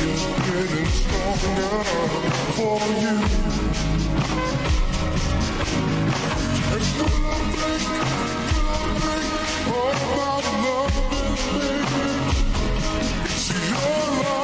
is getting stronger for you. Think about loving, baby, it's your love